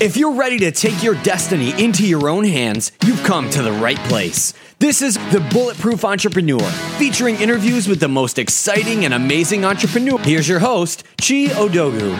If you're ready to take your destiny into your own hands, you've come to the right place. This is The Bulletproof Entrepreneur, featuring interviews with the most exciting and amazing entrepreneurs. Here's your host, Chi Odogwu.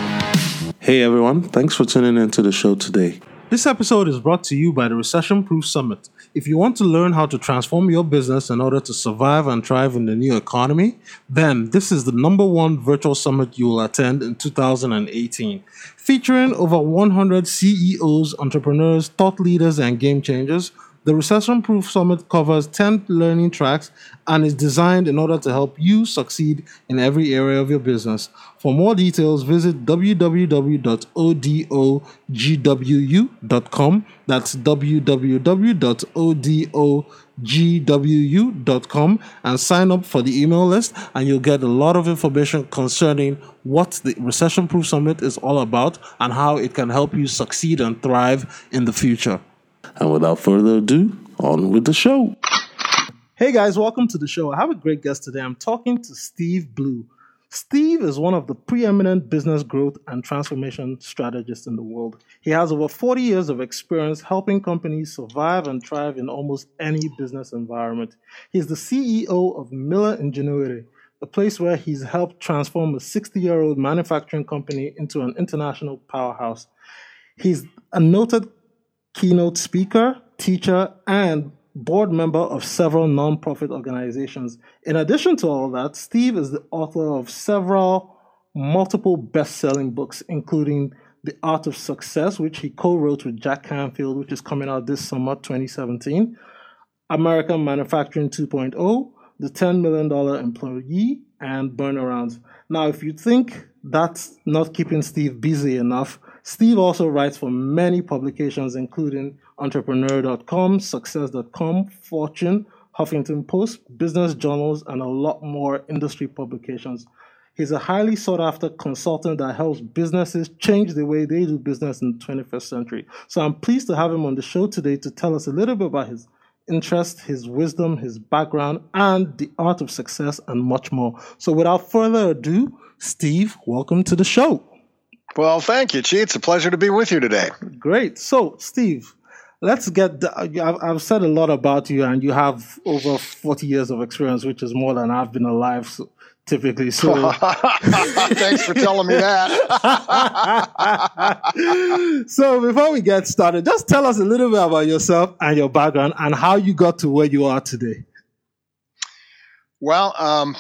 Hey everyone, thanks for tuning into the show today. This episode is brought to you by the Recession Proof Summit. If you want to learn how to transform your business in order to survive and thrive in the new economy, then this is the number one virtual summit you will attend in 2018. Featuring over 100 CEOs, entrepreneurs, thought leaders, and game changers, the Recession Proof Summit covers 10 learning tracks and is designed in order to help you succeed in every area of your business. For more details, visit www.odogwu.com. That's www.odogwu.com and sign up for the email list, and you'll get a lot of information concerning what the Recession Proof Summit is all about and how it can help you succeed and thrive in the future. And without further ado, on with the show. Hey guys, welcome to the show. I have a great guest today. I'm talking to Steve Blue. Steve is one of the preeminent business growth and transformation strategists in the world. He has over 40 years of experience helping companies survive and thrive in almost any business environment. He's the CEO of Miller Ingenuity, a place where he's helped transform a 60 year old manufacturing company into an international powerhouse. He's a noted keynote speaker, teacher, and board member of several nonprofit organizations. In addition to all that, Steve is the author of several multiple best selling books, including The Art of Success, which he co wrote with Jack Canfield, which is coming out this summer 2017, American Manufacturing 2.0, The $10 Million Employee, and Burnarounds. Now, if you think that's not keeping Steve busy enough, Steve also writes for many publications, including Entrepreneur.com, Success.com, Fortune, Huffington Post, business journals, and a lot more industry publications. He's a highly sought after consultant that helps businesses change the way they do business in the 21st century. So I'm pleased to have him on the show today to tell us a little bit about his interest, his wisdom, his background, and the art of success, and much more. So without further ado, Steve, welcome to the show. Well, thank you, Chi. It's a pleasure to be with you today. Great. So, Steve, let's get. The, I've said a lot about you, and you have over forty years of experience, which is more than I've been alive. So, typically, so thanks for telling me that. so, before we get started, just tell us a little bit about yourself and your background, and how you got to where you are today. Well, um,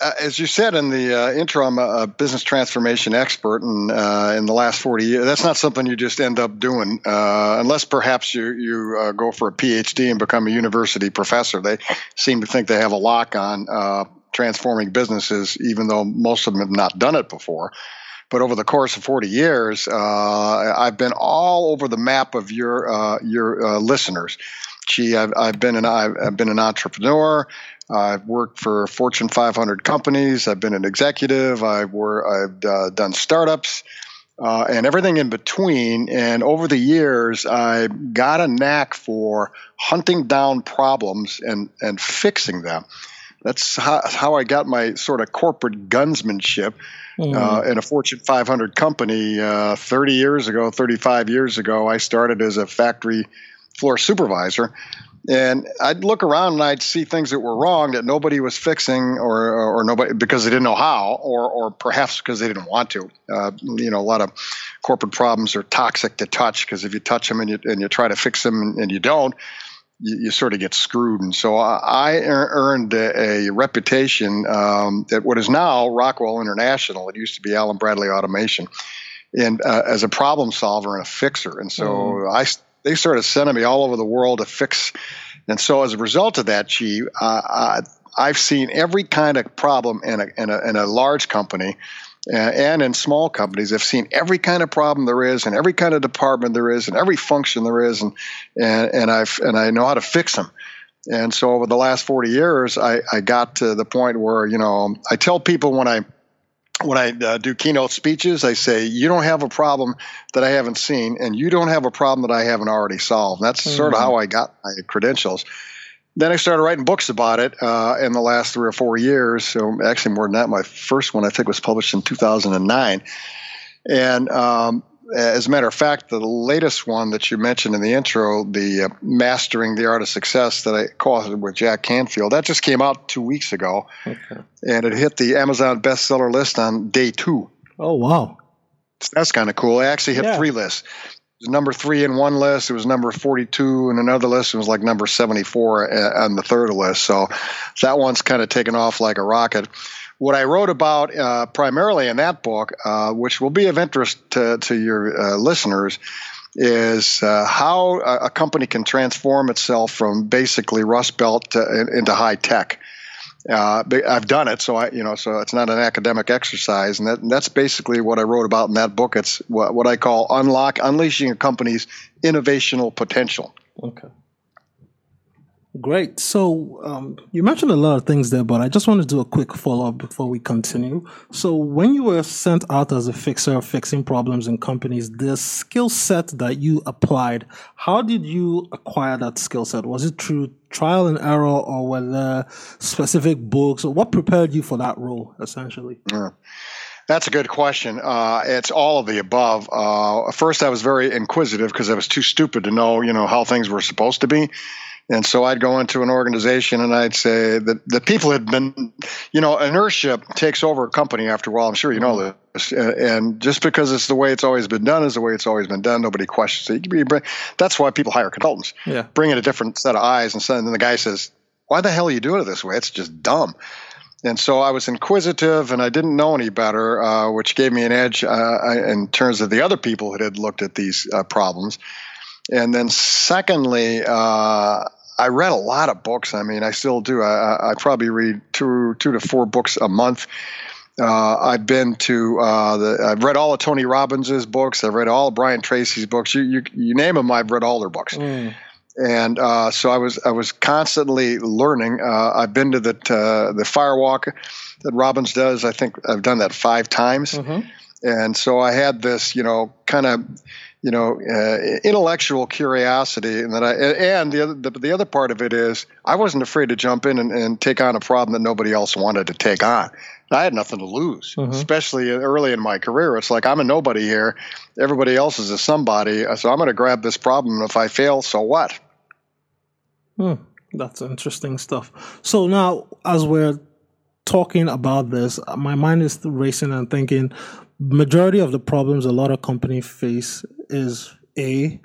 uh, as you said in the uh, intro, I'm a, a, business transformation expert, and uh, in the last 40 years, that's not something you just end up doing, uh, unless perhaps you you uh, go for a PhD and become a university professor. They seem to think they have a lock on uh, transforming businesses, even though most of them have not done it before. But over the course of 40 years, I've been all over the map of your your listeners. Gee, I've, I've been an I've been an entrepreneur. I've worked for Fortune 500 companies. I've been an executive. I've, I've uh, done startups uh, and everything in between. And over the years, I got a knack for hunting down problems and, and fixing them. That's how, how I got my sort of corporate gunsmanship mm. uh, in a Fortune 500 company uh, 30 years ago, 35 years ago. I started as a factory floor supervisor and I'd look around and I'd see things that were wrong that nobody was fixing, or or nobody because they didn't know how, or or perhaps because they didn't want to. Uh, you know, a lot of corporate problems are toxic to touch because if you touch them and you and you try to fix them and, and you don't, you, you, sort of get screwed. And so I, earned a, a reputation um, at what is now Rockwell International. It used to be Allen Bradley Automation, and uh, as a problem solver and a fixer. And so mm. I they started sending me all over the world to fix. And so as a result of that, Chi, uh, I've seen every kind of problem in a, in a, in a large company and in small companies. I've seen every kind of problem there is, and every kind of department there is, and every function there is, and and, and I've and I know how to fix them. And so over the last 40 years, I, I got to the point where you know I tell people when I when I uh, do keynote speeches, I say, you don't have a problem that I haven't seen, and you don't have a problem that I haven't already solved. That's mm-hmm. sort of how I got my credentials. Then I started writing books about it uh, in the last three or four years. So actually, more than that, my first one I think was published in 2009. And um, as a matter of fact, the latest one that you mentioned in the intro, the uh, Mastering the Art of Success that I co-authored with Jack Canfield, that just came out two weeks ago, okay. and it hit the Amazon bestseller list on day two. Oh wow, that's kind of cool. I actually hit yeah. three lists. It was number three in one list. It was number 42 in another list. It was like number 74 uh, on the third list. So that one's kind of taken off like a rocket what I wrote about uh, primarily in that book, uh, which will be of interest to, to your uh, listeners, is uh, how a, company can transform itself from basically Rust Belt to, into high tech. Uh, I've done it, so I, you know, so it's not an academic exercise, and, that, and that's basically what I wrote about in that book. It's what, what I call unlock, unleashing a company's innovational potential. Okay. Great. So um, you mentioned a lot of things there, but I just want to do a quick follow up before we continue. So when you were sent out as a fixer fixing problems in companies, the skill set that you applied, how did you acquire that skill set? Was it through trial and error, or were there specific books? Or what prepared you for that role, essentially? Yeah. That's a good question. Uh, it's all of the above. Uh, first, I was very inquisitive because I was too stupid to know, you know, how things were supposed to be. And so I'd go into an organization and I'd say that the people had been, you know, inertia takes over a company after a while. I'm sure you know this. And just because it's the way it's always been done is the way it's always been done. Nobody questions it. That's why people hire consultants. Yeah. Bring in a different set of eyes. And then the guy says, why the hell are you doing it this way? It's just dumb. And so I was inquisitive and I didn't know any better, uh, which gave me an edge uh, in terms of the other people that had looked at these uh, problems. And then, secondly, uh, I read a lot of books. I mean, I still do. I, I probably read two two to four books a month. Uh, I've been to uh, the. I've read all of Tony Robbins's books. I've read all of Brian Tracy's books. You you, you name them, I've read all their books. Mm. And uh, so I was I was constantly learning. Uh, I've been to the uh, the firewalk that Robbins does. I think I've done that five times. Mm-hmm. And so I had this, you know, kind of you know, uh, intellectual curiosity, and that I and the other the, the, other part of it is I wasn't afraid to jump in and, and, take on a problem that nobody else wanted to take on. I had nothing to lose, mm-hmm. especially early in my career. It's like I'm a nobody here; everybody else is a somebody. So I'm going to grab this problem. If I fail, so what? Hmm, that's interesting stuff. So now, as we're talking about this, my mind is racing and thinking majority of the problems a lot of companies face is a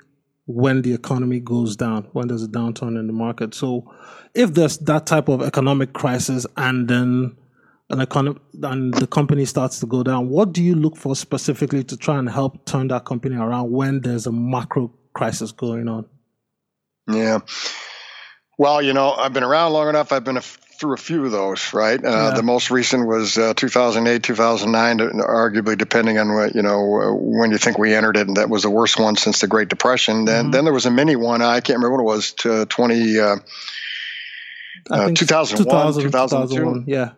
when the economy goes down, when there's a downturn in the market. So if there's that type of economic crisis and then an economy and the company starts to go down, what do you look for specifically to try and help turn that company around when there's a macro crisis going on? Yeah. Well, you know, I've been around long enough. I've been a through a few of those, right? Uh, yeah. The most recent was uh, 2008, 2009, arguably depending on what you know when you think we entered it, and that was the worst one since the Great Depression. Then, mm-hmm. then there was a mini one. I can't remember what it was. To 20, uh, uh 2001, 2000, 2002. Yeah.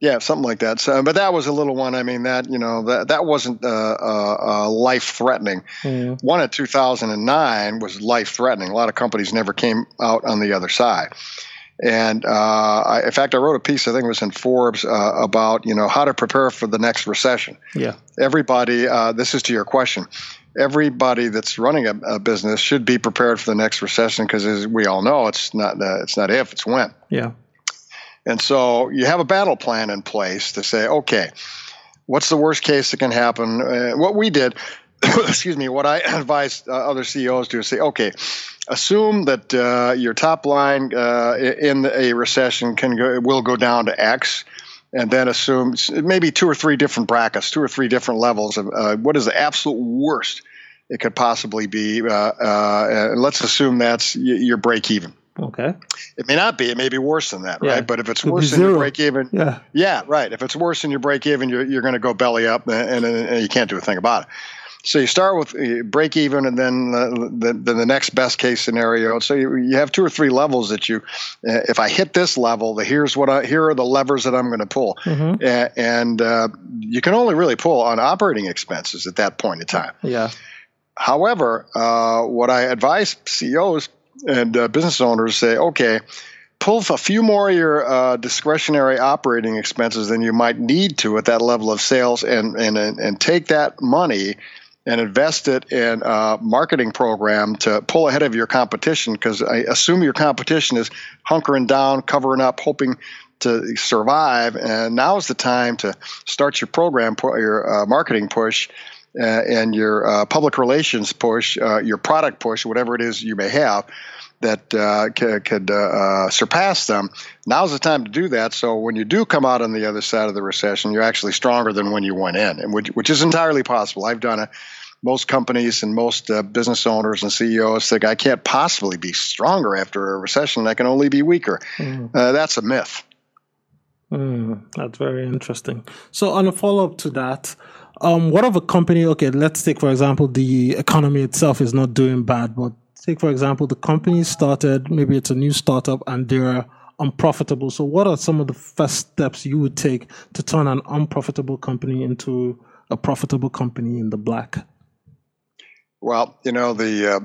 Yeah, something like that. So, but that was a little one. I mean, that you know, that that wasn't uh, uh, uh life threatening. Mm. One in 2009 was life threatening. A lot of companies never came out on the other side. And uh, I, in fact, I wrote a piece, I think it was in Forbes, uh, about you know how to prepare for the next recession. Yeah. Everybody, uh, this is to your question. Everybody that's running a, a, business should be prepared for the next recession because, as we all know, it's not uh, it's not if, it's when. Yeah. And so you have a battle plan in place to say, okay, what's the worst case that can happen? Uh, what we did, excuse me, what I advised uh, other CEOs to say, okay assume that uh, your top line uh, in a recession can go, will go down to X, and then assume maybe two or three different brackets, two or three different levels of uh, what is the absolute worst it could possibly be. Uh, uh, and let's assume that's your break even. Okay. It may not be. It may be worse than that, yeah. right? But if it's worse than your break even, yeah, yeah, right. If it's worse than your break even, you're, you're going to go belly up, and, and, and, you can't do a thing about it. So you start with break even, and then the, the, the next best case scenario. So you, you have two or three levels that you. Uh, if I hit this level, the here's what I here are the levers that I'm going to pull, mm-hmm. uh, and uh, you can only really pull on operating expenses at that point in time. Yeah. However, uh, what I advise CEOs and uh, business owners say, okay, pull a few more of your uh, discretionary operating expenses than you might need to at that level of sales and, and, and take that money and invest it in a marketing program to pull ahead of your competition because I assume your competition is hunkering down, covering up, hoping to survive. And now is the time to start your program, your uh, marketing push. Uh, and your uh, public relations push, uh, your product push, whatever it is you may have, that uh, c- could uh, uh, surpass them. Now's the time to do that. So when you do come out on the other side of the recession, you're actually stronger than when you went in, and which, which is entirely possible. I've done it. Most companies and most uh, business owners and CEOs think I can't possibly be stronger after a recession. I can only be weaker. Mm. that's a myth. Mm, that's very interesting. So, on a follow up to that, um, what of a company? Okay, let's take for example the economy itself is not doing bad, but Take, for example, the company started, maybe it's a new startup and they're unprofitable. So, what are some of the first steps you would take to turn an unprofitable company into a profitable company in the black? Well, you know, the. Uh,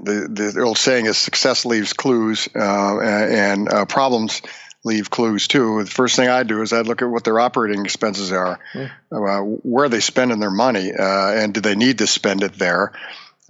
the, the old saying is success leaves clues uh, and uh, problems leave clues too. The first thing I do is I look at what their operating expenses are, yeah. uh, where are they spending their money, uh, and do they need to spend it there?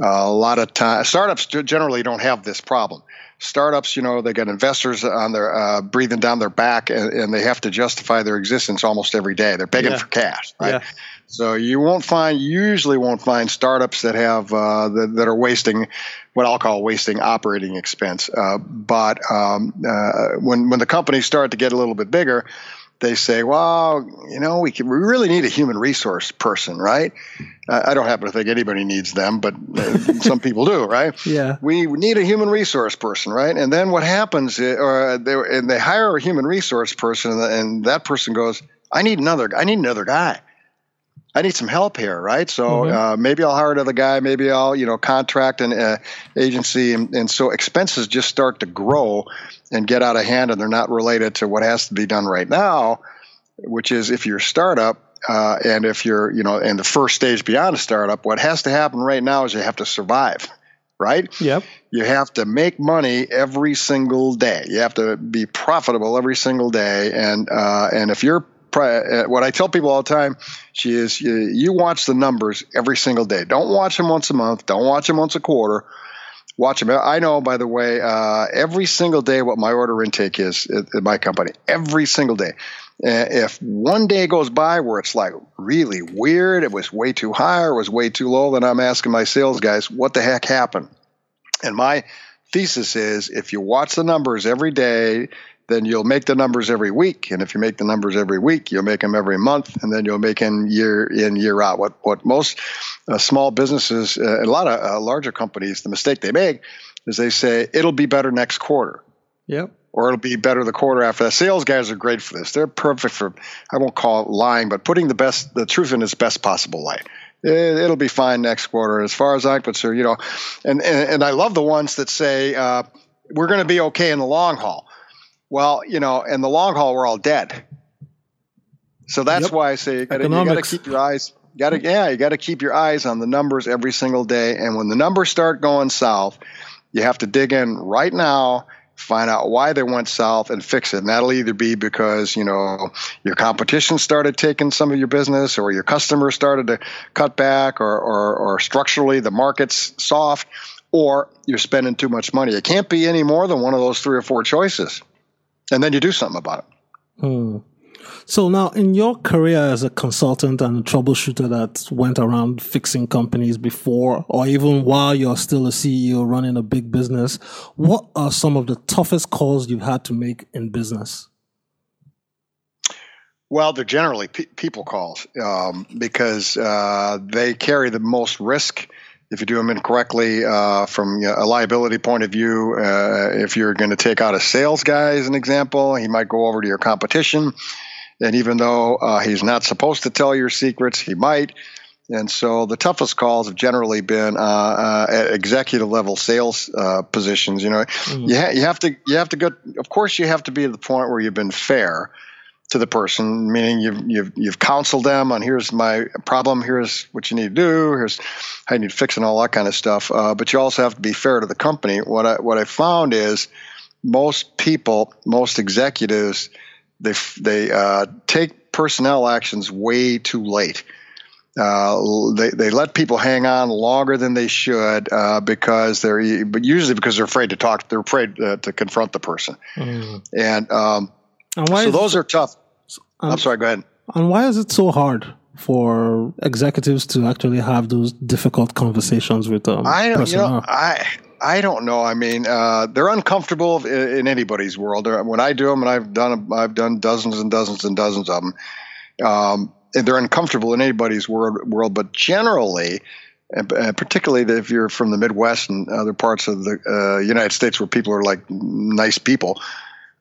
a lot of time, startups generally don't have this problem. Startups, you know, they got investors on their uh, breathing down their back, and, and, they have to justify their existence almost every day. They're begging yeah. for cash, right? Yeah. So you won't find, usually won't find startups that have uh, that, that, are wasting what I'll call wasting operating expense. Uh, but um, uh, when when the companies start to get a little bit bigger, they say, well, you know, we, can, we really need a human resource person, right? I don't happen to think anybody needs them, but uh, some people do, right? Yeah. We need a human resource person, right? And then what happens, or they, and they hire a human resource person, and, and that person goes, I need another, I need another guy. I need some help here, right? So mm-hmm. uh, maybe I'll hire another guy. Maybe I'll, you know, contract an uh, agency, and, and, so expenses just start to grow and get out of hand, and they're not related to what has to be done right now, which is if you're a startup. Uh, and if you're, you know, in the first stage beyond a startup, what has to happen right now is you have to survive, right? Yep. You have to make money every single day. You have to be profitable every single day, and uh, and if you're what I tell people all the time, Chi is you, watch the numbers every single day. Don't watch them once a month. Don't watch them once a quarter. Watch them. I know, by the way, uh, every single day what my order intake is at, at my company. Every single day. Uh, if one day goes by where it's like really weird, it was way too high or it was way too low, then I'm asking my sales guys, what the heck happened? And my thesis is if you watch the numbers every day, then you'll make the numbers every week. And if you make the numbers every week, you'll make them every month, and then you'll make them year in, year out. What what most uh, small businesses, uh, a lot of uh, larger companies, the mistake they make is they say it'll be better next quarter. Yep. Or it'll be better the quarter after that. Sales guys are great for this. They're perfect for I won't call it lying, but putting the best the truth in its best possible light it'll be fine next quarter as far as I'm concerned, you know. And and, and I love the ones that say uh, we're going to be okay in the long haul. Well, you know, in the long haul, we're all dead. So that's yep. why I say you got to keep your eyes. Got to yeah, you got to keep your eyes on the numbers every single day. And when the numbers start going south, you have to dig in right now, find out why they went south, and fix it. And that'll either be because you know your competition started taking some of your business, or your customers started to cut back, or or, or structurally the market's soft, or you're spending too much money. It can't be any more than one of those three or four choices and then you do something about it. Hmm. So now, in your career as a consultant and a troubleshooter that went around fixing companies before, or even while you're still a CEO running a big business, what are some of the toughest calls you've had to make in business? Well, they're generally pe- people calls um, because uh, they carry the most risk if you do them incorrectly uh, from a liability point of view. Uh, if you're going to take out a sales guy, as an example, he might go over to your competition. And even though uh, he's not supposed to tell your secrets, he might. And so the toughest calls have generally been uh, uh, at executive level sales uh, positions. You know, mm-hmm. you, ha- you have to you have to go. Of course, you have to be at the point where you've been fair to the person, meaning you've, you've, you've counseled them on here's my problem, here's what you need to do, here's how you need to fix and all that kind of stuff. Uh, but you also have to be fair to the company. What I, what I found is most people, most executives, they, they uh, take personnel actions way too late. Uh, they, they let people hang on longer than they should uh, because they're but usually because they're afraid to talk they're afraid uh, to confront the person mm. and um, and so those are tough um, I'm sorry go ahead and why is it so hard for executives to actually have those difficult conversations with um, I you know I I don't know. I mean, uh, they're uncomfortable in, in, anybody's world. When I do them, and I've done I've done dozens and dozens and dozens of them. Um, and they're uncomfortable in anybody's world. World, but generally, and particularly if you're from the Midwest and other parts of the uh, United States where people are like nice people,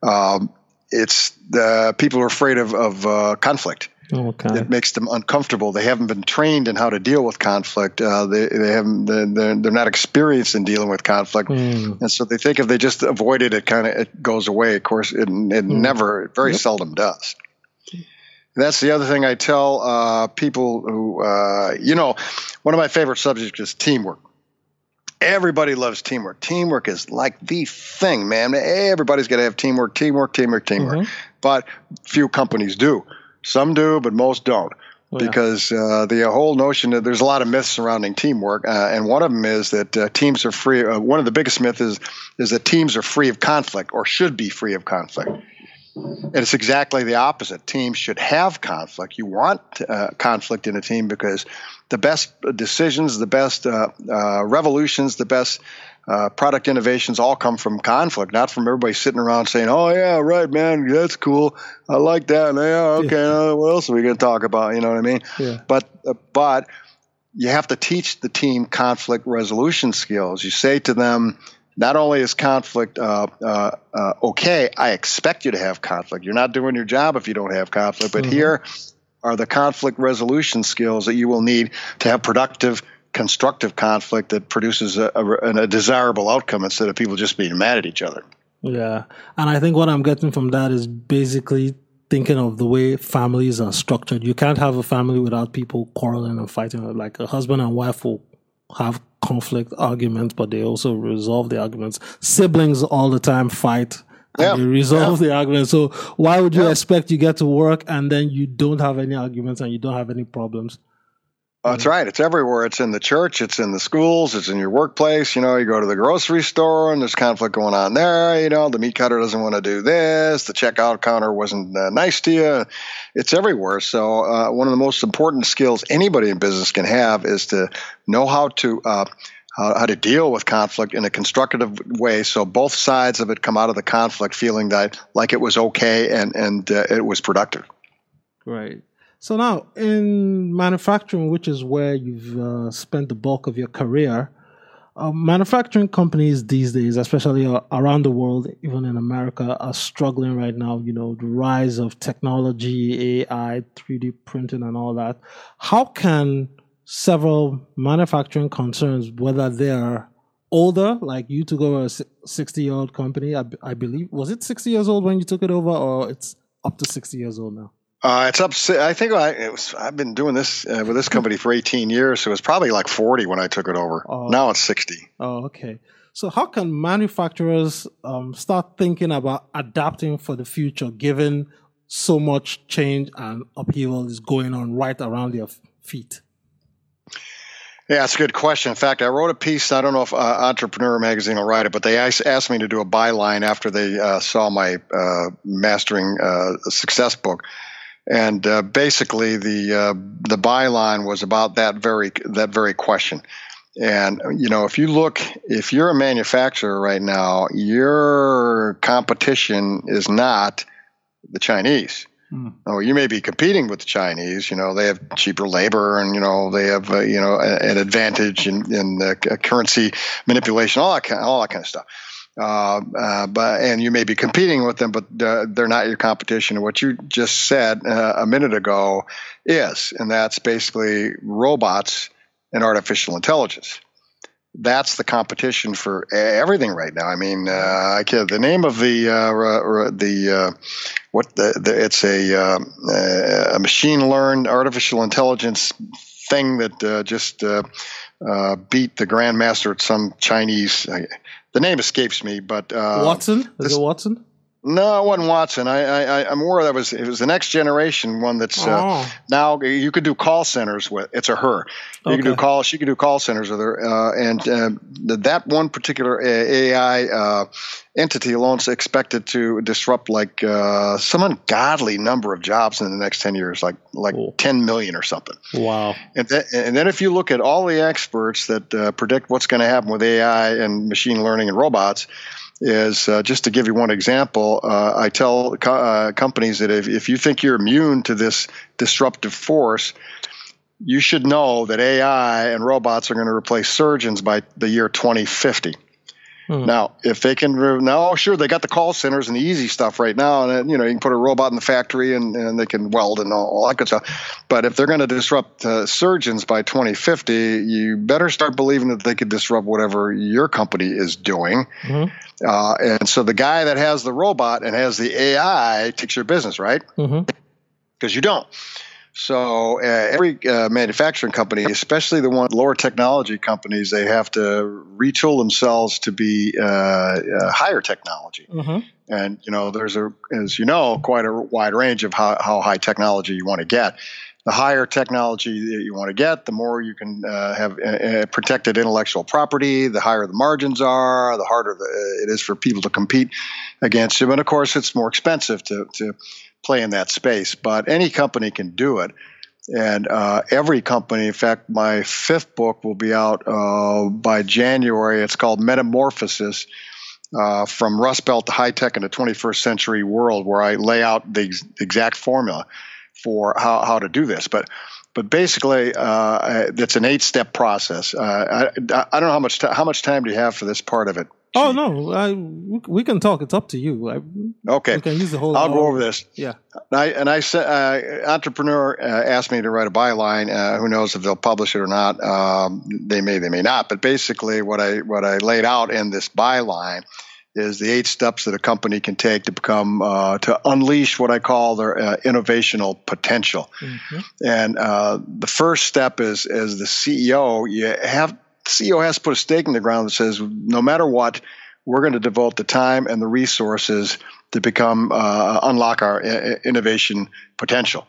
um, it's the people are afraid of, of uh, conflict. Okay. It makes them uncomfortable. They haven't been trained in how to deal with conflict. Uh, they they haven't they're, they're not experienced in dealing with conflict, mm. and so they think if they just avoid it, it kind of it goes away. Of course, it, it mm. never, very yep. seldom does. That's the other thing I tell uh, people who, uh, you know, one of my favorite subjects is teamwork. Everybody loves teamwork. Teamwork is like the thing, man. Everybody's got to have teamwork, teamwork, teamwork, teamwork. Mm-hmm. But few companies do. Some do, but most don't. Oh, because uh, the whole notion that there's a lot of myths surrounding teamwork, uh, and one of them is that uh, teams are free. Uh, one of the biggest myths is is that teams are free of conflict or should be free of conflict. And it's exactly the opposite. Teams should have conflict. You want uh, conflict in a team because the best decisions, the best uh, revolutions, the best uh, product innovations all come from conflict, not from everybody sitting around saying, "Oh yeah, right, man, that's cool. I like that. Yeah, okay. Yeah. Uh, what else are we going to talk about? You know what I mean?" Yeah. But uh, but you have to teach the team conflict resolution skills. You say to them, not only is conflict uh, uh, uh, okay, I expect you to have conflict. You're not doing your job if you don't have conflict. But mm-hmm. here are the conflict resolution skills that you will need to have productive constructive conflict that produces a, a, a, desirable outcome instead of people just being mad at each other. Yeah. And I think what I'm getting from that is basically thinking of the way families are structured. You can't have a family without people quarreling and fighting. Like a husband and wife will have conflict arguments, but they also resolve the arguments. Siblings all the time fight and yeah. they resolve yeah. the argument. So why would you yeah. expect you get to work and then you don't have any arguments and you don't have any problems? That's right. It's everywhere. It's in the church. It's in the schools. It's in your workplace. You know, you go to the grocery store and there's conflict going on there. You know, the meat cutter doesn't want to do this. The checkout counter wasn't uh, nice to you. It's everywhere. So, uh, one of the most important skills anybody in business can have is to know how to. Uh, how to deal with conflict in a constructive way, so both sides of it come out of the conflict feeling that like it was okay and and uh, it was productive. Right. So now in manufacturing, which is where you've uh, spent the bulk of your career, uh, manufacturing companies these days, especially uh, around the world, even in America, are struggling right now. You know, the rise of technology, AI, 3D printing, and all that. How can several manufacturing concerns, whether they're older, like you took over a 60 year old company, I, I believe, was it 60 years old when you took it over, or it's up to 60 years old now? Uh, it's up. I think I, was, I've been doing this uh, with this company for 18 years, so it was probably like 40 when I took it over. Oh. Now it's 60. Oh, okay. So how can manufacturers um, start thinking about adapting for the future, given so much change and upheaval is going on right around their feet? Yeah, that's a good question. In fact, I wrote a piece. I don't know if uh, Entrepreneur Magazine will write it, but they asked, asked me to do a byline after they uh, saw my uh, Mastering uh, Success book and uh, basically the uh, the byline was about that very that very question. And you know, if you look, if you're a manufacturer right now, your competition is not the Chinese. Mm. Oh, you may be competing with the Chinese. You know, they have cheaper labor, and you know they have uh, you know an advantage in, in currency manipulation, all that kind, all that kind of stuff. Uh, uh, but and you may be competing with them, but uh, they're not your competition. What you just said uh, a minute ago is, and that's basically robots and artificial intelligence. That's the competition for everything right now. I mean, uh, I can't, the name of the the what the, the, it's a a machine learned artificial intelligence thing that just beat the grandmaster at some Chinese the name escapes me, but uh, Watson is this, it Watson? No, it wasn't Watson. I, I I'm aware that was it was the next generation one that's uh, Oh. now you could do call centers with. It's a her. You can do Okay. call. She can do call centers with her, uh, and uh, that one particular AI uh, entity alone is expected to disrupt like uh, some ungodly number of jobs in the next ten years, like like ten million or something. Wow. And, and then if you look at all the experts that uh, predict what's going to happen with AI and machine learning and robots, is uh, just to give you one example, uh, I tell co- uh, companies that if, if you think you're immune to this disruptive force, you should know that AI and robots are going to replace surgeons by the year 2050. Hmm. Now, if they can, now sure they got the call centers and the easy stuff right now, and uh, you know you can put a robot in the factory and, and they can weld and all, all that good stuff. But if they're going to disrupt uh, surgeons by 2050, you better start believing that they could disrupt whatever your company is doing. Mhm. Uh, and so the guy that has the robot and has the AI takes your business, right? hmm because you don't. So uh, every uh, manufacturing company, especially the one lower technology companies, they have to retool themselves to be uh, uh, higher technology. hmm And you know, there's a, as you know, quite a wide range of how, how high technology you want to get. The higher technology that you want to get, the more you can uh, have uh, uh, protected intellectual property. The higher the margins are, the harder the, uh, it is for people to compete against you. And of course, it's more expensive to to play in that space. But any company can do it. And uh, every company, in fact, my fifth book will be out uh, by January. It's called Metamorphosis From Rust Belt to High Tech in the 21st Century World, where I lay out the ex- exact formula for how, how to do this. But but basically, uh, it's an eight-step process. Uh, I, I don't know how much ti how much time do you have for this part of it. Oh no, I, we can talk. It's up to you. I, Okay, We can use the whole. I'll go over this. Yeah. And I, and I said, uh, entrepreneur uh, asked me to write a byline. Uh, who knows if they'll publish it or not? Um, they may, they may not. But basically, what I what I laid out in this byline is the eight steps that a company can take to become uh, to unleash what I call their uh, innovational potential. Mhm. And uh, the first step is as the CEO, you have CEO has to put a stake in the ground that says, no matter what, we're going to devote the time and the resources to become uh, unlock our i- innovation potential.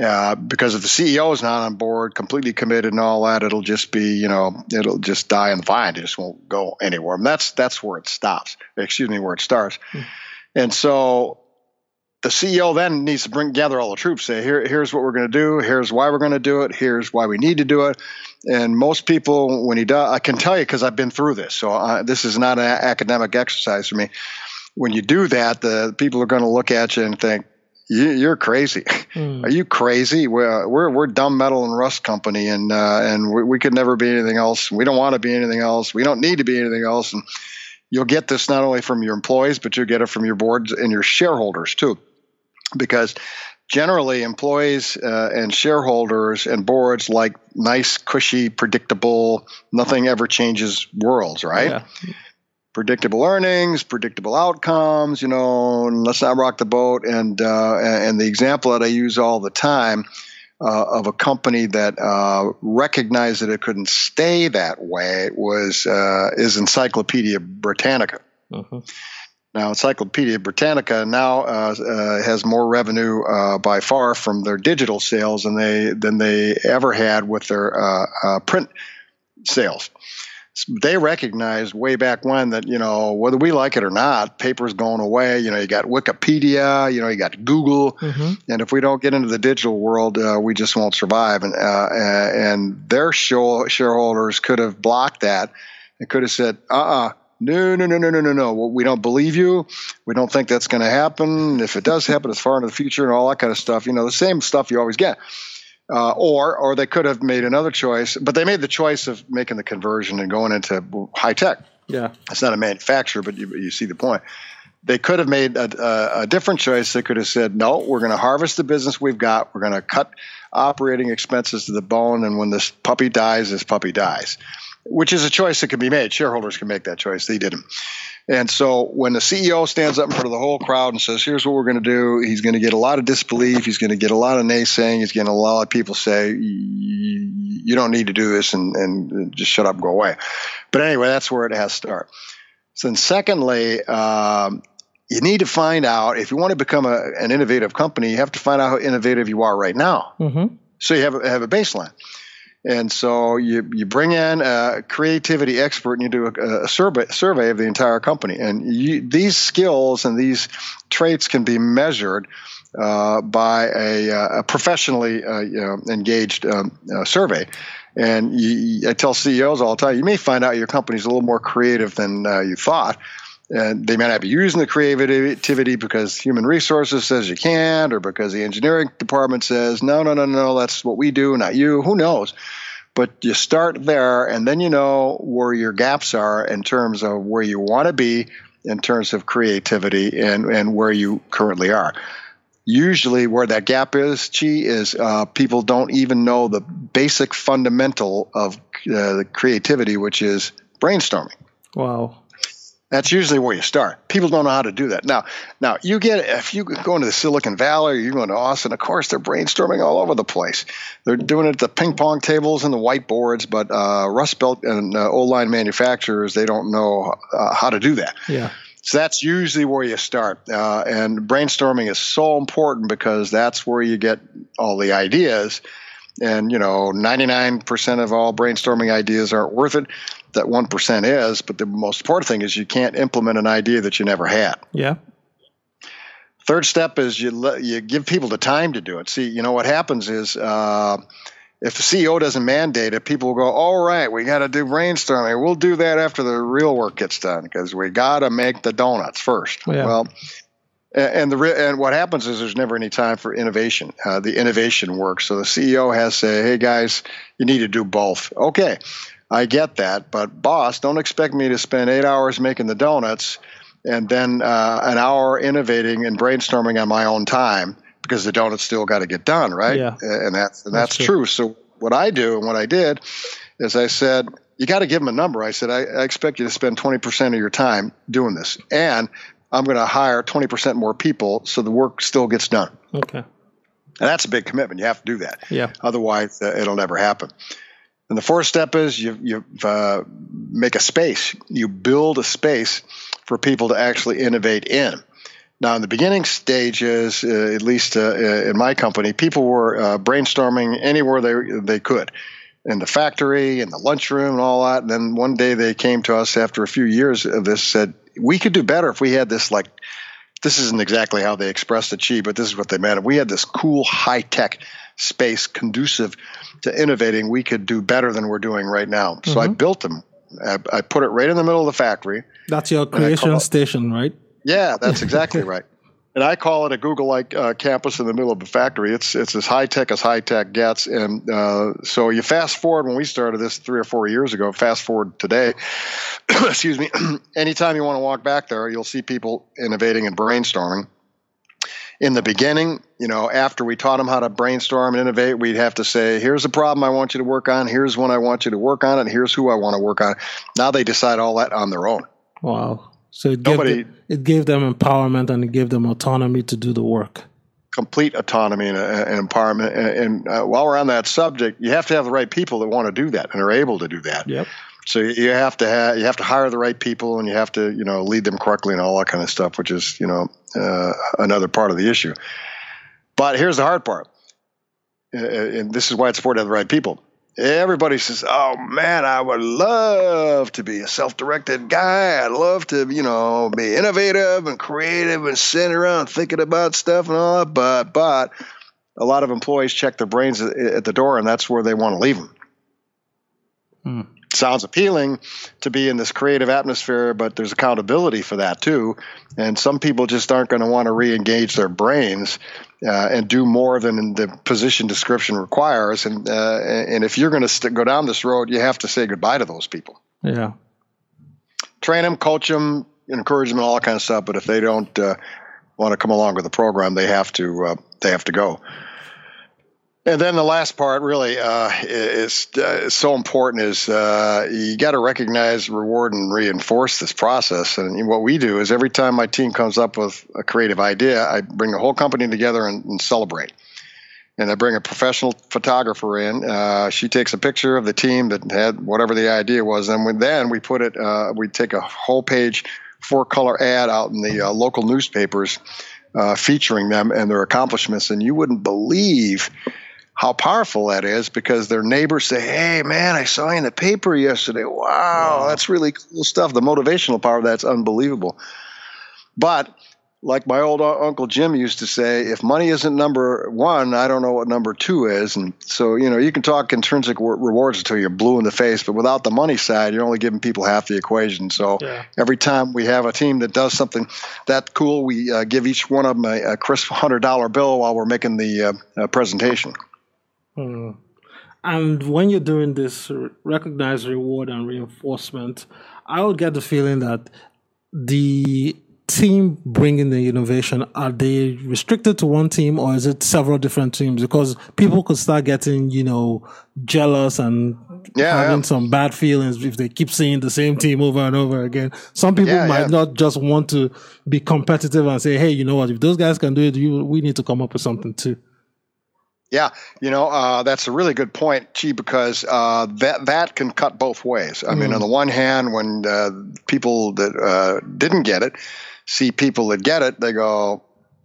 Uh, because if the CEO is not on board, completely committed and all that, it'll just be, you know, it'll just die in the vine. It just won't go anywhere. And that's that's where it stops. Excuse me, where it starts. And so the CEO then needs to bring gather all the troops. Say, here, here's what we're going to do. Here's why we're going to do it. Here's why we need to do it. And most people, when he does, I can tell you because I've been through this. So uh, this is not an academic exercise for me. When you do that, the people are going to look at you and think, you, "You're crazy. Mm. Are you crazy? We're we're, we're dumb metal and rust company, and uh, and we, we could never be anything else. We don't want to be anything else. We don't need to be anything else." And you'll get this not only from your employees, but you'll get it from your boards and your shareholders too, because generally employees uh, and shareholders and boards like nice, cushy, predictable, nothing ever changes worlds, right? Yeah. Predictable earnings, predictable outcomes, you know, let's not rock the boat. And uh, and the example that I use all the time uh, of a company that uh, recognized that it couldn't stay that way was uh, is Encyclopedia Britannica. Mhm. Now, Encyclopedia Britannica now uh, uh, has more revenue uh, by far from their digital sales than they than they ever had with their uh, uh, print sales. They recognized way back when that you know whether we like it or not, paper's going away. You know, you got Wikipedia, you know, you got Google, Mhm. and if we don't get into the digital world, uh, we just won't survive. And uh, and their show, shareholders could have blocked that and could have said, "Uh, uh no, no, no, no, no, no, no. We don't believe you. We don't think that's going to happen. If it does happen, it's far into the future and all that kind of stuff. You know, the same stuff you always get." Uh, or, or they could have made another choice, but they made the choice of making the conversion and going into high tech Yeah. it's not a manufacturer, but you, you see the point. They could have made a, a, a different choice. They could have said, no, we're going to harvest the business we've got. We're going to cut operating expenses to the bone. And when this puppy dies, this puppy dies, which is a choice that can be made. Shareholders can make that choice. They didn't. And so when the CEO stands up in front of the whole crowd and says, here's what we're going to do, he's going to get a lot of disbelief. He's going to get a lot of naysaying. He's going to a lot of people say, you don't need to do this and, and just shut up and go away. But anyway, that's where it has to start. So then secondly, um, you need to find out if you want to become a, an innovative company, you have to find out how innovative you are right now. Mm-hmm. So you have have a baseline. And so you, you bring in a creativity expert and you do a, a survey, survey of the entire company. And you, these skills and these traits can be measured uh, by a, a professionally uh, you know, engaged um, uh, survey. And you, I tell CEOs all the time, you may find out your company's a little more creative than uh, you thought. And they may not be using the creativity because human resources says you can't, or because the engineering department says, no, no, no, no, that's what we do, not you. Who knows? But you start there, and then you know where your gaps are in terms of where you want to be in terms of creativity and, and where you currently are usually where that gap is, Chi, is uh, people don't even know the basic fundamental of uh, creativity, which is brainstorming. Wow. That's usually where you start. People don't know how to do that. Now, now you get if you go into the Silicon Valley or you go into Austin, of course they're brainstorming all over the place. They're doing it at the ping pong tables and the whiteboards, but uh, Rust Belt and uh, old line manufacturers they don't know uh, how to do that. Yeah. So that's usually where you start. Uh, and brainstorming is so important because that's where you get all the ideas. And, you know, 99% of all brainstorming ideas aren't worth it. That 1% is. But the most important thing is you can't implement an idea that you never had. Yeah. Third step is you, let, you give people the time to do it. See, you know, what happens is, uh, if the CEO doesn't mandate it, people will go, all right, we got to do brainstorming. We'll do that after the real work gets done because we got to make the donuts first. Yeah. Well, and the and what happens is there's never any time for innovation. Uh, the innovation work. So the CEO has to say, hey guys, you need to do both. Okay, I get that, but boss, don't expect me to spend eight hours making the donuts and then uh, an hour innovating and brainstorming on my own time because the donuts still got to get done, right? Yeah. And that's and that's, That's true. So what I do and what I did is I said, you got to give them a number. I said, I, I expect you to spend 20% of your time doing this, and I'm going to hire 20% more people so the work still gets done. Okay. And that's a big commitment. You have to do that. Yeah. Otherwise, uh, it'll never happen. And the fourth step is you you uh, make a space. You build a space for people to actually innovate in. Now, in the beginning stages, uh, at least uh, in my company, people were uh, brainstorming anywhere they they could, in the factory, in the lunchroom, and all that. And then one day they came to us after a few years of this, said we could do better if we had this like. This isn't exactly how they expressed it, Chi, but this is what they meant. If we had this cool, high tech space conducive to innovating, we could do better than we're doing right now. So I built them. I, I put it right in the middle of the factory. That's your creation station, right? Yeah, that's exactly right. And I call it a Google-like uh, campus in the middle of a factory. It's it's as high tech as high tech gets. And uh, so you fast forward when we started this three or four years ago. Fast forward today. excuse me. Anytime you want to walk back there, you'll see people innovating and brainstorming. In the beginning, you know, after we taught them how to brainstorm and innovate, we'd have to say, "Here's a problem I want you to work on. Here's one I want you to work on, and here's who I want to work on." Now they decide all that on their own. Wow. So it gave, Nobody- them, it gave them empowerment and it gave them autonomy to do the work. complete autonomy and, uh, and empowerment. And, and uh, while we're on that subject, you have to have the right people that want to do that and are able to do that. Yep. So you have to have you have to hire the right people and you have to you know lead them correctly and all that kind of stuff, which is you know uh, another part of the issue. But here's the hard part, uh, and this is why it's important to have the right people. Everybody says, "Oh man, I would love to be a self-directed guy. I'd love to, you know, be innovative and creative and sitting around thinking about stuff and all that." But but a lot of employees check their brains at, at the door, and that's where they want to leave them. Sounds appealing to be in this creative atmosphere, but there's accountability for that too. And some people just aren't going to want to re-engage their brains uh, and do more than the position description requires. And uh, and if you're going to st- go down this road, you have to say goodbye to those people. Yeah. Train them, coach them, encourage them, and all that kind of stuff. But if they don't uh, want to come along with the program, they have to uh, they have to go. And then the last part really uh, is, uh, is so important is uh, you got to recognize, reward, and reinforce this process. And what we do is every time my team comes up with a creative idea, I bring the whole company together and, and celebrate. And I bring a professional photographer in. Uh, she takes a picture of the team that had whatever the idea was, and we, then we put it. Uh, we take a whole page four color ad out in the uh, local newspapers featuring them and their accomplishments, and you wouldn't believe how powerful that is because their neighbors say, "Hey, man, I saw you in the paper yesterday. Wow, wow. that's really cool stuff." The motivational power that's unbelievable. But like my old uncle Jim used to say, if money isn't number one, I don't know what number two is. And so, you know, you can talk intrinsic rewards until you're blue in the face, but without the money side, you're only giving people half the equation. So yeah. every time we have a team that does something that cool, we uh, give each one of them a, a crisp hundred dollar bill while we're making the uh, uh, presentation. Hmm. And when you're doing this recognize reward and reinforcement, I would get the feeling that the team bringing the innovation are they restricted to one team or is it several different teams? Because people could start getting you know jealous and yeah, having yeah. some bad feelings if they keep seeing the same team over and over again. Some people yeah, might not just want to be competitive and say hey you know what? If those guys can do it you, we need to come up with something too yeah, you know uh, that's a really good point, Chi, because uh, that that can cut both ways. I mm. mean, on the one hand, when uh, people that uh, didn't get it, see people that get it, they go,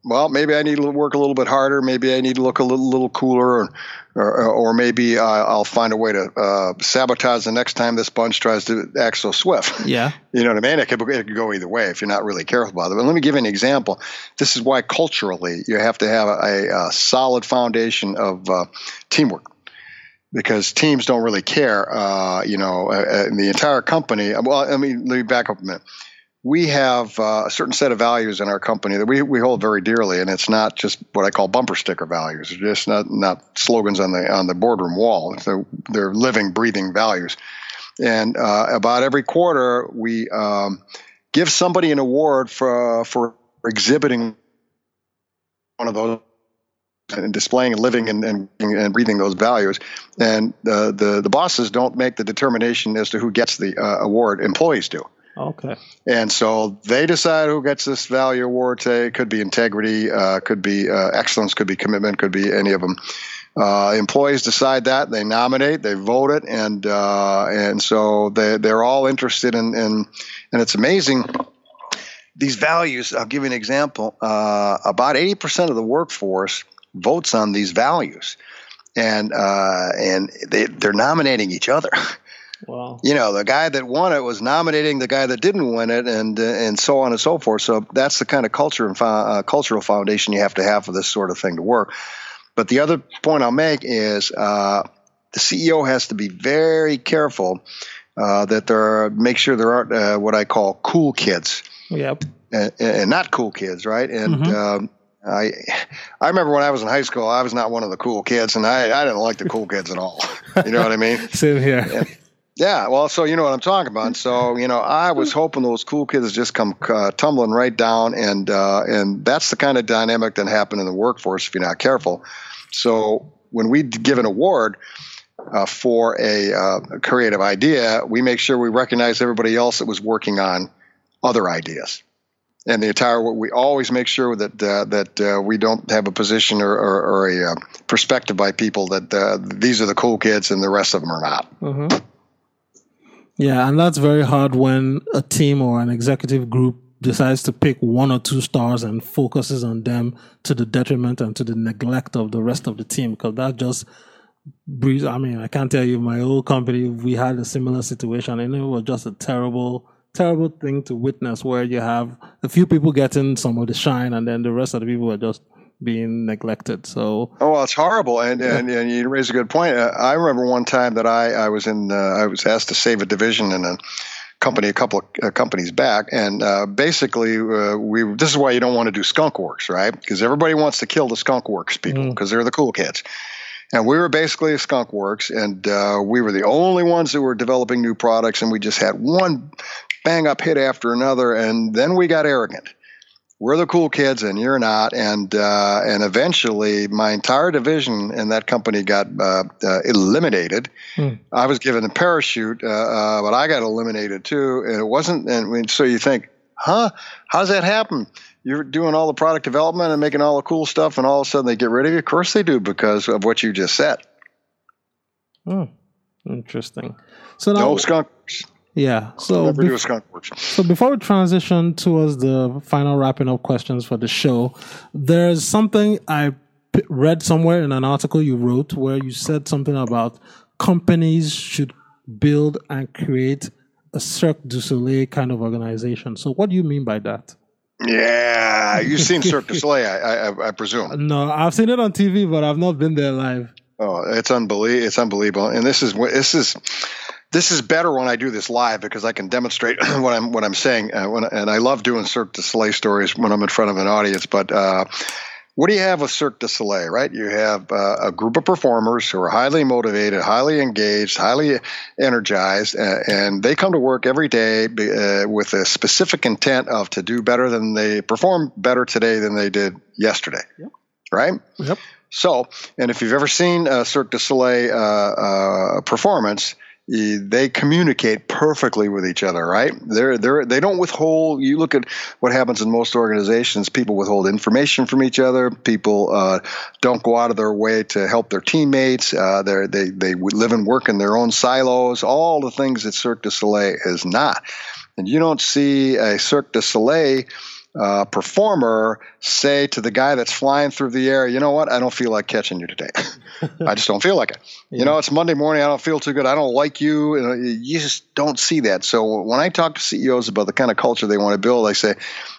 well, maybe I need to work a little bit harder. Maybe I need to look a little, little cooler, or, or, or maybe I'll find a way to uh, sabotage the next time this bunch tries to act so swift. Yeah, you know what I mean. It could, it could go either way if you're not really careful about it. But let me give you an example. This is why culturally you have to have a, a solid foundation of uh, teamwork because teams don't really care. Uh, you know, uh, uh the entire company. Well, I mean, let me back up a minute we have uh, a certain set of values in our company that we, we hold very dearly, and it's not just what I call bumper sticker values. It's just not not slogans on the on the boardroom wall. So they're living, breathing values. And uh, about every quarter, we um, give somebody an award for for exhibiting one of those and displaying and living and, and, and breathing those values. And uh, the the bosses don't make the determination as to who gets the uh, award; employees do. Okay. And so they decide who gets this value award. Say it could be integrity, uh, could be uh, excellence, could be commitment, could be any of them. Uh, employees decide that they nominate, they vote it, and uh, and so they they're all interested in, in and it's amazing. These values. I'll give you an example. Uh, about eighty percent of the workforce votes on these values, and uh, and they they're nominating each other. Wow. You know, the guy that won it was nominating the guy that didn't win it, and uh, and so on and so forth. So that's the kind of culture and fo- uh, cultural foundation you have to have for this sort of thing to work. But the other point I'll make is uh, the CEO has to be very careful uh, that there are, make sure there aren't uh, what I call cool kids. Yep. And, and not cool kids, right? And mm-hmm. um, I I remember when I was in high school, I was not one of the cool kids, and I, I didn't like the cool kids at all. You know what I mean? Same here. And, yeah, well, so you know what I'm talking about. So you know, I was hoping those cool kids just come uh, tumbling right down, and uh, and that's the kind of dynamic that happen in the workforce if you're not careful. So when we give an award uh, for a, uh, a, creative idea, we make sure we recognize everybody else that was working on other ideas. And the entire we always make sure that uh, that uh, we don't have a position or, or, or a perspective by people that these are the cool kids and the rest of them are not. Mm-hmm. Yeah, and that's very hard when a team or an executive group decides to pick one or two stars and focuses on them to the detriment and to the neglect of the rest of the team because that just breeds. I mean, I can't tell you, my old company, we had a similar situation and it was just a terrible, terrible thing to witness where you have a few people getting some of the shine and then the rest of the people are just being neglected. So oh, well, it's horrible. And and, and you raise a good point. Uh, I remember one time that I I was in uh, I was asked to save a division in a company a couple of companies back, and uh, basically uh, we this is why you don't want to do skunk works, right? Because everybody wants to kill the skunk works people because mm. they're the cool kids. And we were basically a skunk works, and uh, we were the only ones that were developing new products, and we just had one bang up hit after another, and then we got arrogant we're the cool kids and you're not. And uh, and eventually my entire division in that company got uh, uh, eliminated. Hmm. i was given a parachute uh, uh, but i got eliminated too. And it wasn't and so you think huh? How's that happen? You're doing all the product development and making all the cool stuff and all of a sudden they get rid of you? Of course they do because of what you just said. Hmm. interesting. So now, no skunks Yeah. So Never bef- a skunk works. So before we transition towards the final wrapping up questions for the show, there's something I p- read somewhere in an article you wrote where you said something about companies should build and create a Cirque du Soleil kind of organization. So what do you mean by that? Yeah, you've seen Cirque du Soleil, I, I, I presume. No, I've seen it on TV, but I've not been there live. Oh, it's unbelievable! It's unbelievable, and this is this is this is better when I do this live because I can demonstrate what I'm what I'm saying. Uh, when, and I love doing Cirque du Soleil stories when I'm in front of an audience. But uh, what do you have with Cirque du Soleil? Right, you have uh, a group of performers who are highly motivated, highly engaged, highly energized, uh, and they come to work every day uh, with a specific intent of to do better than they perform better today than they did yesterday. Right. Yep. So, and if you've ever seen a Cirque du Soleil uh, uh, performance, they communicate perfectly with each other, right? They're they're they don't withhold. You look at what happens in most organizations. People withhold information from each other. People uh, don't go out of their way to help their teammates. Uh, they they they live and work in their own silos. All the things that Cirque du Soleil is not, and you don't see a Cirque du Soleil uh, performer say to the guy that's flying through the air, you know what? I don't feel like catching you today. I just don't feel like it. You know, it's Monday morning. I don't feel too good. I don't like you. You, you just don't see that. So when I talk to CEOs about the kind of culture they want to build, I say,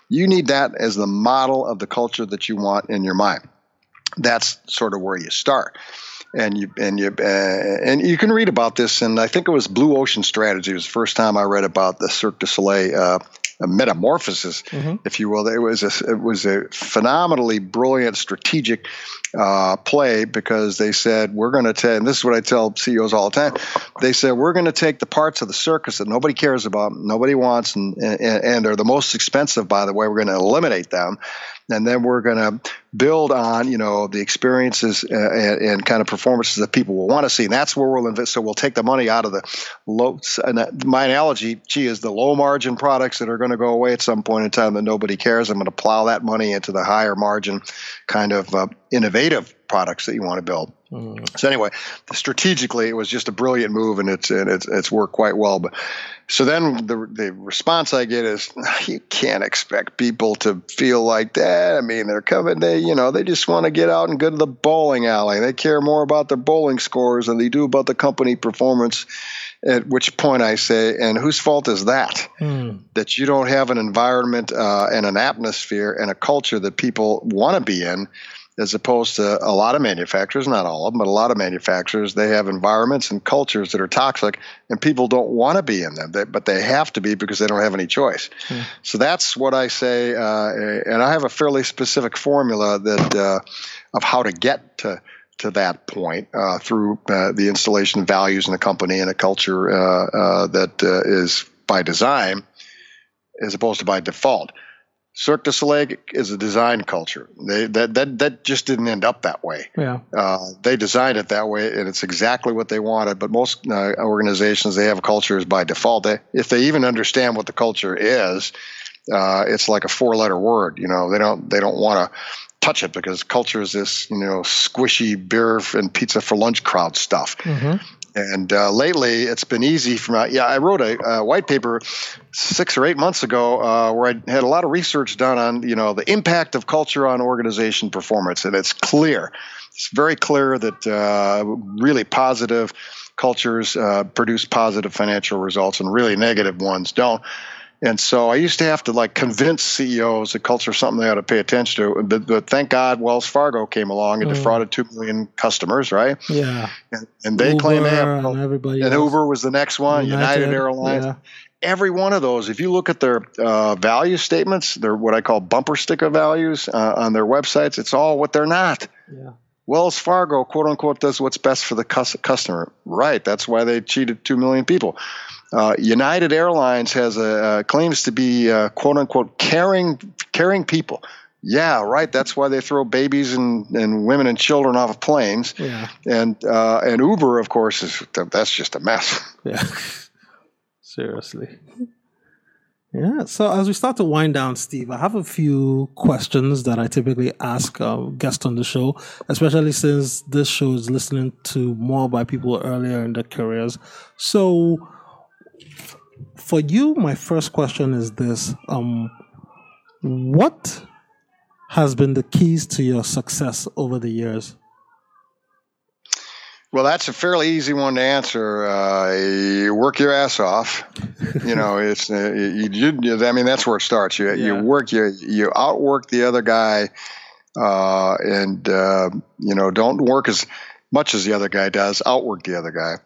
you need that as the model of the culture that you want in your mind. That's sort of where you start and you and you uh, and you can read about this. And I think it was Blue Ocean Strategy. It was the first time I read about the Cirque du Soleil uh, metamorphosis, if you will. It was a, it was a phenomenally brilliant strategic uh, play because they said we're going to take. And this is what I tell CEOs all the time. They said we're going to take the parts of the circus that nobody cares about, nobody wants, and and, and are the most expensive. By the way, we're going to eliminate them and then we're going to build on you know the experiences uh, and, and, kind of performances that people will want to see. And that's where we'll invest so we'll take the money out of the low and my analogy Chi is the low margin products that are going to go away at some point in time that nobody cares. I'm going to plow that money into the higher margin kind of uh, innovative products that you want to build mm. so anyway strategically it was just a brilliant move and it's and it's, it's worked quite well but so then the the response I get is you can't expect people to feel like that. I mean, they're coming, they you know, they just want to get out and go to the bowling alley. They care more about their bowling scores than they do about the company performance. At which point I say, and whose fault is that? Mm. That you don't have an environment uh, and an atmosphere and a culture that people want to be in as opposed to a lot of manufacturers, not all of them, but a lot of manufacturers, they have environments and cultures that are toxic, and people don't want to be in them, they, but they have to be because they don't have any choice. Hmm. So that's what I say, uh, and I have a fairly specific formula that uh, of how to get to to that point uh, through uh, the installation of values in a company and a culture uh, uh, that is by design as opposed to by default. Cirque du Soleil is a design culture. They, that that that just didn't end up that way. Yeah. Uh, they designed it that way, and it's exactly what they wanted. But most uh, organizations, they have cultures by default. They, if they even understand what the culture is, uh, it's like a four-letter word. You know, they don't they don't want to touch it because culture is this you know squishy beer and pizza for lunch crowd stuff. Mm-hmm. And uh, lately, it's been easy for me. Yeah, I wrote a, a white paper six or eight months ago uh, where I had a lot of research done on you know the impact of culture on organization performance, and it's clear. It's very clear that uh, really positive cultures uh, produce positive financial results, and really negative ones don't. And so I used to have to like convince CEOs that culture is something they ought to pay attention to. But, but thank God Wells Fargo came along and mm. defrauded two million customers, right? Yeah. And, and they Uber claim they have. And, everybody and else. Uber was the next one. United, United Airlines. Yeah. Every one of those, if you look at their uh, value statements, they're what I call bumper sticker values uh, on their websites. It's all what they're not. Yeah. Wells Fargo, quote unquote, does what's best for the customer. Right. That's why they cheated two million people. Uh, United Airlines has a uh, claims to be uh, quote unquote caring caring people. Yeah, right. That's why they throw babies and, and women and children off of planes. Yeah. And uh, and Uber, of course, is that's just a mess. Yeah. Seriously. Yeah. So as we start to wind down, Steve, I have a few questions that I typically ask uh, guests on the show, especially since this show is listening to more by people earlier in their careers. So for you, my first question is this: um, What has been the keys to your success over the years? Well, that's a fairly easy one to answer. Uh, you work your ass off. You know, it's uh, you, you, I mean, that's where it starts. You yeah. you work you you outwork the other guy, uh, and uh, you know, don't work as much as the other guy does. Outwork the other guy.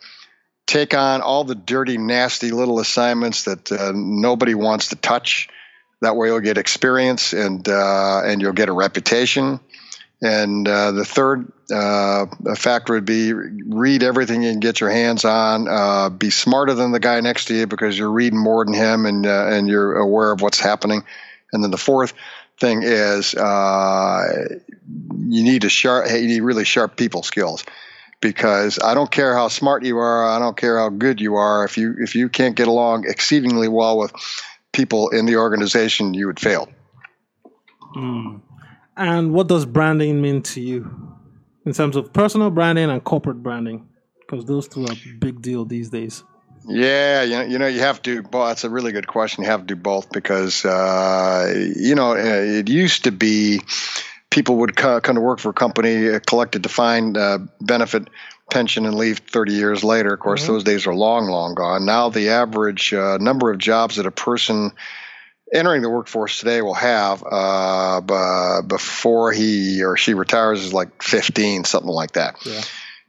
Take on all the dirty, nasty little assignments that uh, nobody wants to touch. That way, you'll get experience and uh, and you'll get a reputation and uh, the third uh, factor would be read everything you can get your hands on. Uh, be smarter than the guy next to you because you're reading more than him and uh, and you're aware of what's happening. And then the fourth thing is you need to sharp you need really sharp people skills because I don't care how smart you are, I don't care how good you are. If you if you can't get along exceedingly well with people in the organization, you would fail. Mm. And what does branding mean to you in terms of personal branding and corporate branding? Because those two are a big deal these days. Yeah, you know, you know, you have to. Well, that's a really good question. You have to do both because, uh, you know, it used to be people would come to work for a company, uh, collect a defined uh, benefit pension, and leave 30 years later. Of course, mm-hmm. those days are long, long gone. Now, the average uh, number of jobs that a person entering the workforce today will have uh, b- before he or she retires is like 15, something like that. Yeah.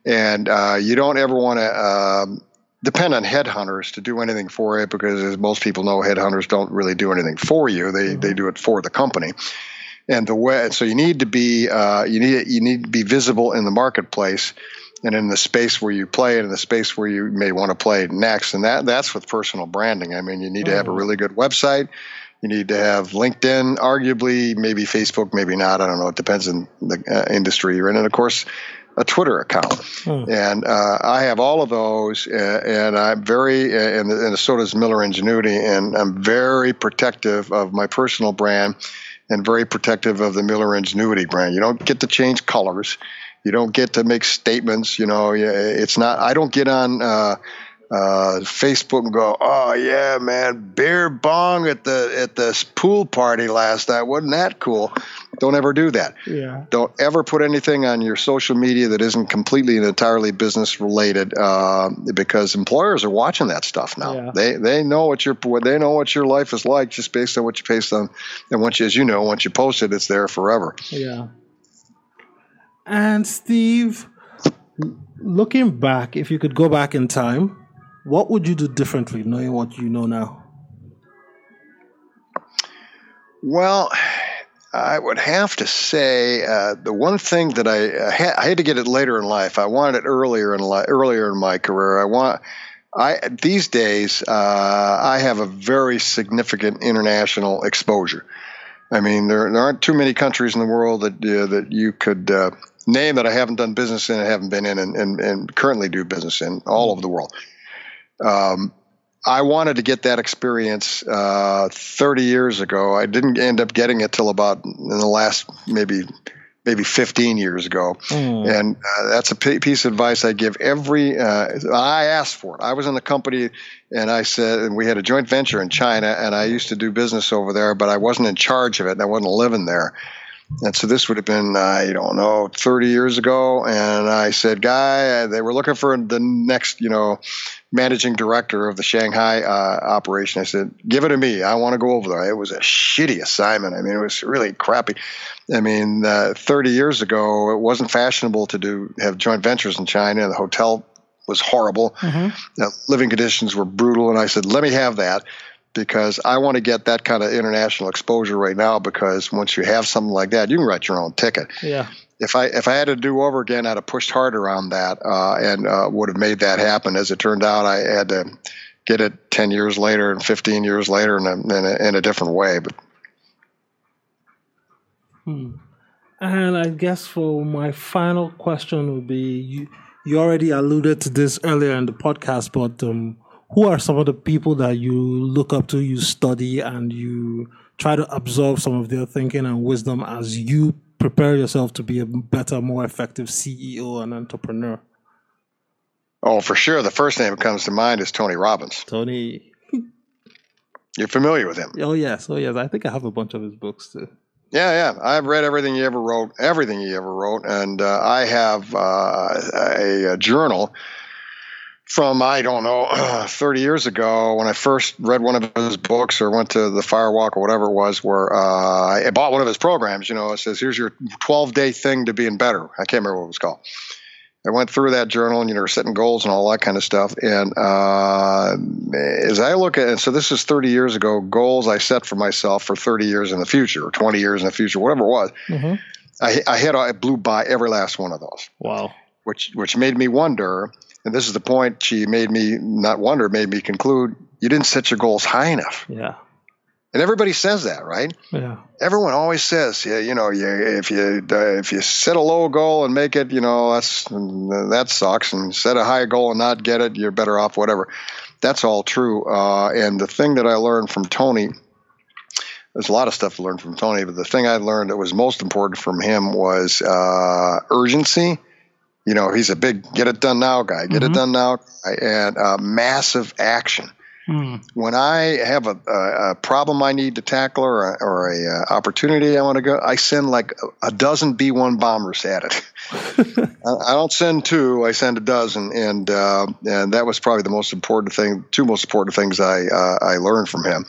And uh, you don't ever want to um, depend on headhunters to do anything for you because, as most people know, headhunters don't really do anything for you. They mm-hmm. they do it for the company. And the way so you need to be uh, you need you need to be visible in the marketplace and in the space where you play and in the space where you may want to play next. And that that's with personal branding. I mean, you need to have a mm. really good website. You need to have LinkedIn, arguably, maybe Facebook, maybe not. I don't know. It depends on the uh, industry you're in. And of course, a Twitter account. Hmm. And uh, I have all of those, uh, and I'm very, uh, and, and so does Miller Ingenuity, and I'm very protective of my personal brand and very protective of the Miller Ingenuity brand. You don't get to change colors. You don't get to make statements. You know, it's not, I don't get on, uh, uh, Facebook and go, oh yeah, man, beer bong at the at the pool party last night. Wasn't that cool? Don't ever do that. Yeah. Don't ever put anything on your social media that isn't completely and entirely business related, uh, because employers are watching that stuff now. Yeah. They they know what your they know what your life is like just based on what you post on, and once you, as you know, once you post it, it's there forever. Yeah. And Steve, looking back, if you could go back in time what would you do differently knowing what you know now? Well, I would have to say uh, the one thing that I, I, had, I, had, to get it later in life. I wanted it earlier in li- earlier in my career. I want I these days uh, I have a very significant international exposure. I mean, there, there aren't too many countries in the world that uh, that you could uh, name that I haven't done business in, and haven't been in, and, and, and currently do business in all over the world um, I wanted to get that experience uh, 30 years ago. I didn't end up getting it till about in the last maybe maybe 15 years ago, mm. and uh, that's a p- piece of advice I give every. Uh, I asked for it. I was in the company, and I said, and we had a joint venture in China, and I used to do business over there, but I wasn't in charge of it, and I wasn't living there. And so this would have been, I don't know, 30 years ago. And I said, Guy, they were looking for the next, you know, managing director of the Shanghai uh, operation. I said, give it to me. I want to go over there. It was a shitty assignment. I mean, it was really crappy. I mean, uh, 30 years ago, it wasn't fashionable to do have joint ventures in China. The hotel was horrible. Mm-hmm. living conditions were brutal. And I said, let me have that because I want to get that kind of international exposure right now. Because once you have something like that, you can write your own ticket. Yeah. If I if I had to do over again, I'd have pushed harder on that uh, and uh, would have made that happen. As it turned out, I had to get it ten years later and fifteen years later in a in a, in a different way. But hmm. and I guess for my final question would be you. You already alluded to this earlier in the podcast, but um, who are some of the people that you look up to, you study, and you try to absorb some of their thinking and wisdom as you prepare yourself to be a better, more effective CEO and entrepreneur? Oh, for sure. The first name that comes to mind is Tony Robbins. Tony. You're familiar with him? Oh yes, oh yes. I think I have a bunch of his books too. Yeah, yeah. I've read everything he ever wrote, everything he ever wrote, and uh, I have uh, a, a, journal from I don't know, 30 years ago when I first read one of his books or went to the Firewalk or whatever it was, where uh, I bought one of his programs. You know, it says here's your 12 day thing to being better. I can't remember what it was called. I went through that journal and you know setting goals and all that kind of stuff. And uh, as I look at it, so this is 30 years ago, goals I set for myself for 30 years in the future or 20 years in the future, whatever it was. Mm-hmm. I, I had I blew by every last one of those. Wow. Which which made me wonder, and this is the point she made me not wonder, made me conclude you didn't set your goals high enough. Yeah. And everybody says that, right? Yeah. Everyone always says, yeah, you know, you, if you uh, if you set a low goal and make it, you know, that's that sucks. And set a high goal and not get it, you're better off. Whatever. That's all true. Uh, and the thing that I learned from Tony, there's a lot of stuff to learn from Tony, but the thing I learned that was most important from him was uh, urgency. You know, he's a big get it done now guy, get mm-hmm. it done now, and uh, massive action Mm. When I have a, a, a, problem I need to tackle or a, or a uh, opportunity I want to go, I send like a dozen B one bombers at it. I, don't send two; I send a dozen, and uh, and that was probably the most important thing. Two most important things I uh, I learned from him.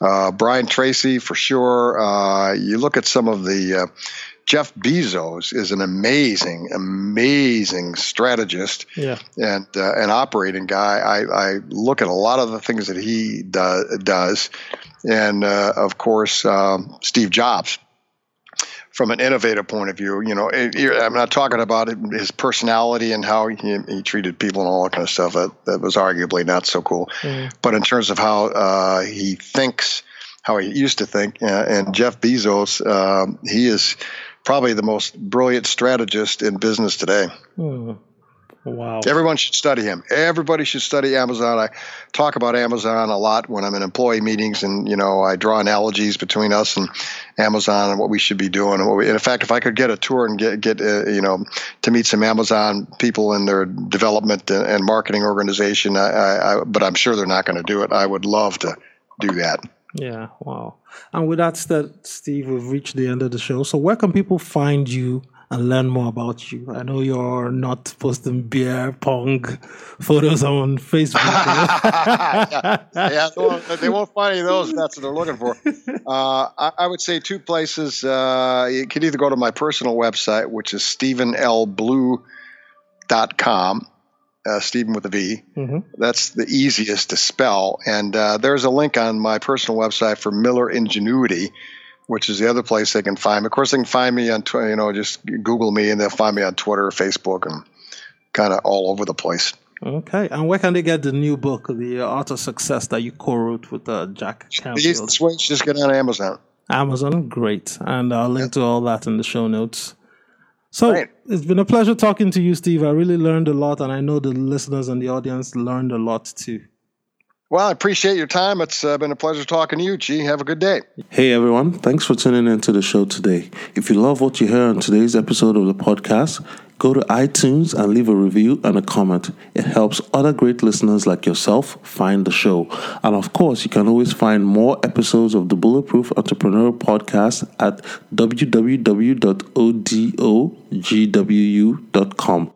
Uh, Brian Tracy, for sure. Uh, you look at some of the uh, Jeff Bezos is an amazing, amazing strategist yeah. and uh, an operating guy. I, I, look at a lot of the things that he do, does, and uh, of course um, Steve Jobs. From an innovative point of view, you know, I'm not talking about his personality and how he, he treated people and all that kind of stuff. That, that was arguably not so cool. Mm. But in terms of how uh, he thinks, how he used to think, uh, and Jeff Bezos, um, he is probably the most brilliant strategist in business today. Hmm. Wow. Everyone should study him. Everybody should study Amazon. I talk about Amazon a lot when I'm in employee meetings, and you know I draw analogies between us and Amazon and what we should be doing. And, we, and in fact, if I could get a tour and get get uh, you know to meet some Amazon people in their development and, and marketing organization, I, I, I, but I'm sure they're not going to do it. I would love to do that. Yeah, wow. And with that said, Steve, we've reached the end of the show. So where can people find you and learn more about you? I know you're not posting beer pong photos on Facebook. yeah, yeah they, won't, they, won't, find any of those. That's what they're looking for. Uh, I, I, would say two places. Uh, you can either go to my personal website, which is stevenlblue.com uh, Steven with a v. Mm-hmm. That's the easiest to spell. And uh, there's a link on my personal website for Miller Ingenuity, which is the other place they can find me. Of course, they can find me on, Twitter, you know, just Google me and they'll find me on Twitter, Facebook, and kind of all over the place. Okay, and where can they get the new book, The Art of Success, that you co-wrote with uh, Jack Canfield? Switch, just get on Amazon. Amazon, great, and I'll link to all that in the show notes. So right. it's been a pleasure talking to you, Steve. I really learned a lot, and I know the listeners and the audience learned a lot too. Well, I appreciate your time. It's uh, been a pleasure talking to you, Chi. Have a good day. Hey, everyone. Thanks for tuning in to the show today. If you love what you hear on today's episode of the podcast, go to iTunes and leave a review and a comment. It helps other great listeners like yourself find the show. And of course, you can always find more episodes of the Bulletproof Entrepreneur podcast at www.odogwu.com.